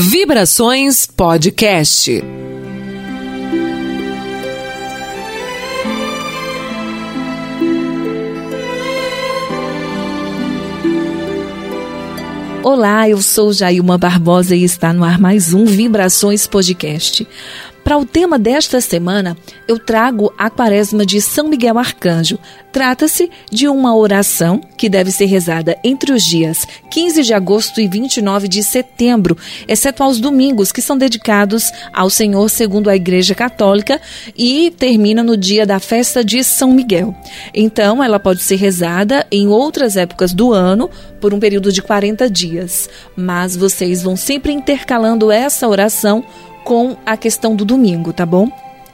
Vibrações Podcast. Olá, eu sou Jailma Barbosa e está no ar mais um Vibrações Podcast. Para o tema desta semana, eu trago a Quaresma de São Miguel Arcanjo. Trata-se de uma oração que deve ser rezada entre os dias 15 de agosto e 29 de setembro, exceto aos domingos, que são dedicados ao Senhor segundo a Igreja Católica, e termina no dia da festa de São Miguel. Então, ela pode ser rezada em outras épocas do ano por um período de 40 dias, mas vocês vão sempre intercalando essa oração com a questão do domingo, tá bom?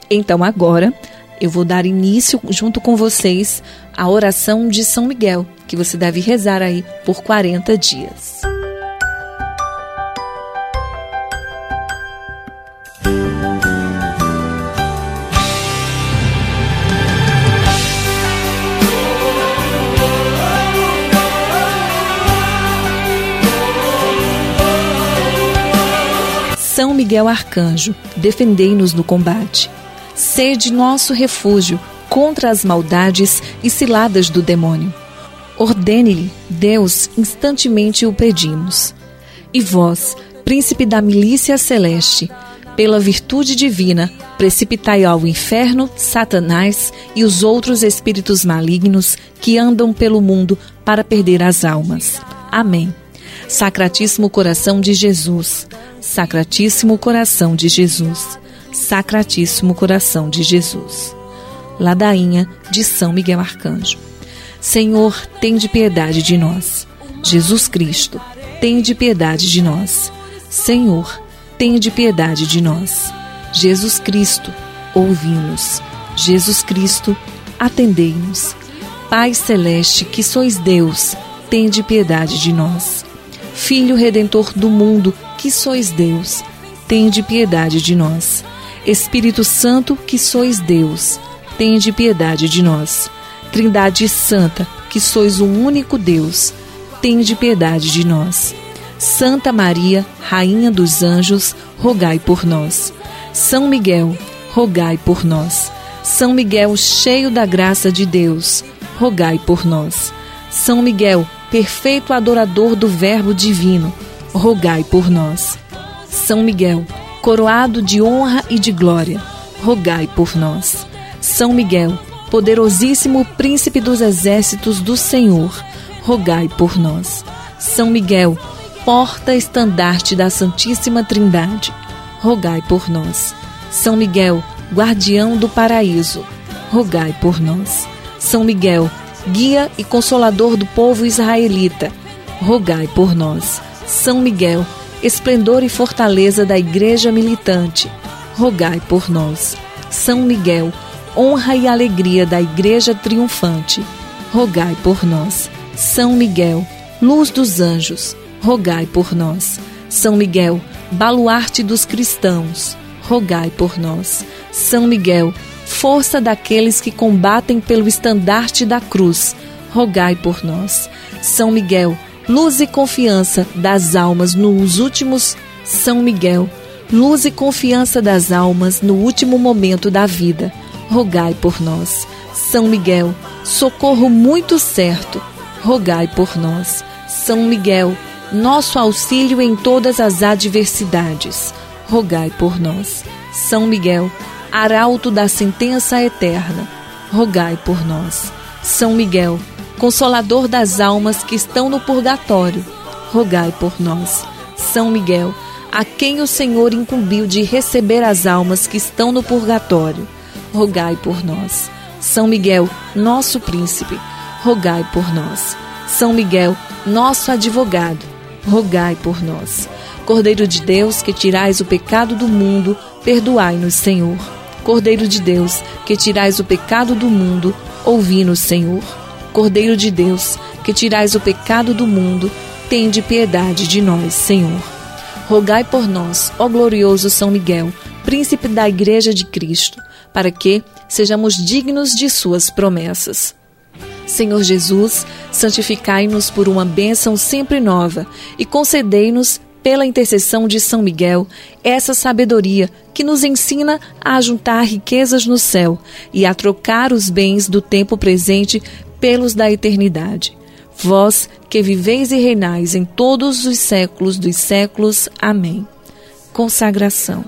Então agora eu vou dar início junto com vocês à oração de São Miguel, que você deve rezar aí por 40 dias. São Miguel Arcanjo, defendei-nos no combate. Sede nosso refúgio contra as maldades e ciladas do demônio. Ordene-lhe, Deus, instantemente o pedimos. E vós, príncipe da milícia celeste, pela virtude divina, precipitai ao inferno Satanás e os outros espíritos malignos que andam pelo mundo para perder as almas. Amém. Sacratíssimo coração de Jesus, Sacratíssimo coração de Jesus, Sacratíssimo coração de Jesus. Ladainha de São Miguel Arcanjo. Senhor, tem de piedade de nós. Jesus Cristo, tem de piedade de nós. Senhor, tem de piedade de nós. Jesus Cristo, ouvi-nos. Jesus Cristo, atendei-nos. Pai celeste, que sois Deus, tem de piedade de nós. Filho redentor do mundo, que sois Deus, tende piedade de nós. Espírito Santo, que sois Deus, tende piedade de nós. Trindade Santa, que sois o único Deus, tende piedade de nós. Santa Maria, Rainha dos Anjos, rogai por nós. São Miguel, rogai por nós. São Miguel, cheio da graça de Deus, rogai por nós. São Miguel, perfeito adorador do Verbo divino, rogai por nós. São Miguel, coroado de honra e de glória, rogai por nós. São Miguel, poderosíssimo príncipe dos exércitos do Senhor, rogai por nós. São Miguel, porta-estandarte da Santíssima Trindade, rogai por nós. São Miguel, guardião do paraíso, rogai por nós. São Miguel, guia e consolador do povo israelita, rogai por nós. São Miguel, esplendor e fortaleza da Igreja militante, rogai por nós. São Miguel, honra e alegria da Igreja triunfante, rogai por nós. São Miguel, luz dos anjos, rogai por nós. São Miguel, baluarte dos cristãos, rogai por nós. São Miguel, força daqueles que combatem pelo estandarte da cruz, rogai por nós. São Miguel, luz e confiança das almas nos últimos São Miguel, luz e confiança das almas no último momento da vida. Rogai por nós. São Miguel, socorro muito certo. Rogai por nós. São Miguel, nosso auxílio em todas as adversidades. Rogai por nós. São Miguel, arauto da sentença eterna. Rogai por nós. São Miguel, Consolador das almas que estão no purgatório, rogai por nós. São Miguel, a quem o Senhor incumbiu de receber as almas que estão no purgatório, rogai por nós. São Miguel, nosso príncipe, rogai por nós. São Miguel, nosso advogado, rogai por nós. Cordeiro de Deus, que tirais o pecado do mundo, perdoai-nos, Senhor. Cordeiro de Deus, que tirais o pecado do mundo, ouvi-nos, Senhor. Cordeiro de Deus, que tirais o pecado do mundo, tende piedade de nós, Senhor. Rogai por nós, ó glorioso São Miguel, príncipe da Igreja de Cristo, para que sejamos dignos de suas promessas. Senhor Jesus, santificai-nos por uma bênção sempre nova e concedei-nos pela intercessão de São Miguel, essa sabedoria que nos ensina a juntar riquezas no céu e a trocar os bens do tempo presente pelos da eternidade. Vós que viveis e reinais em todos os séculos dos séculos. Amém. Consagração.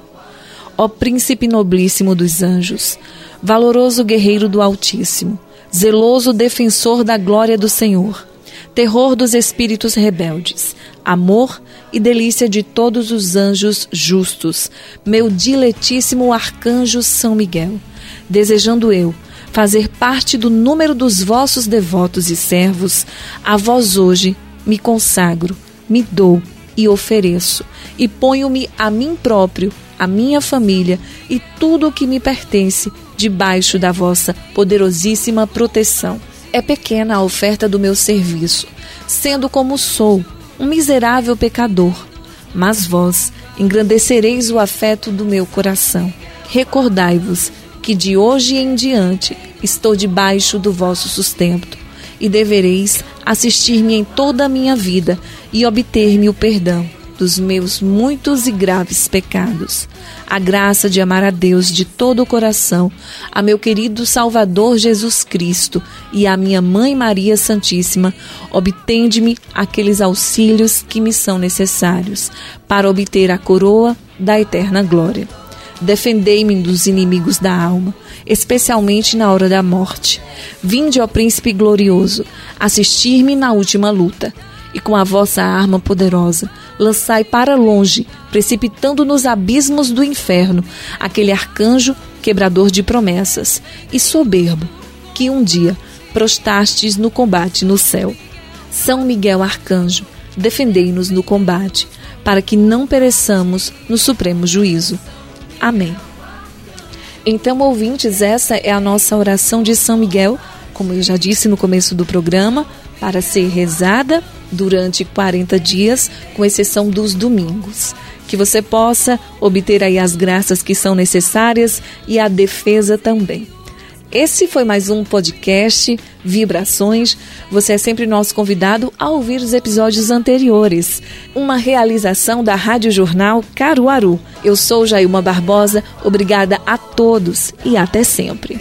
Ó príncipe nobilíssimo dos anjos, valoroso guerreiro do Altíssimo, zeloso defensor da glória do Senhor, terror dos espíritos rebeldes, amor e delícia de todos os anjos justos, meu diletíssimo arcanjo São Miguel, desejando eu fazer parte do número dos vossos devotos e servos, a vós hoje me consagro, me dou e ofereço, e ponho-me a mim próprio, a minha família e tudo o que me pertence debaixo da vossa poderosíssima proteção. É pequena a oferta do meu serviço, sendo como sou, um miserável pecador, mas vós engrandecereis o afeto do meu coração. Recordai-vos que de hoje em diante estou debaixo do vosso sustento, e devereis assistir-me em toda a minha vida e obter-me o perdão dos meus muitos e graves pecados. A graça de amar a Deus de todo o coração, a meu querido Salvador Jesus Cristo e a minha Mãe Maria Santíssima, obtende-me aqueles auxílios que me são necessários para obter a coroa da eterna glória. Defendei-me dos inimigos da alma, especialmente na hora da morte. Vinde, ó príncipe glorioso, assistir-me na última luta. E com a vossa arma poderosa, lançai para longe, precipitando nos abismos do inferno, aquele arcanjo quebrador de promessas e soberbo, que um dia prostastes no combate no céu. São Miguel Arcanjo, defendei-nos no combate, para que não pereçamos no supremo juízo. Amém. Então, ouvintes, essa é a nossa oração de São Miguel, como eu já disse no começo do programa, para ser rezada durante 40 dias, com exceção dos domingos. Que você possa obter aí as graças que são necessárias e a defesa também. Esse foi mais um podcast Vibrações. Você é sempre nosso convidado a ouvir os episódios anteriores. Uma realização da Rádio Jornal Caruaru. Eu sou Jailma Barbosa. Obrigada a todos e até sempre.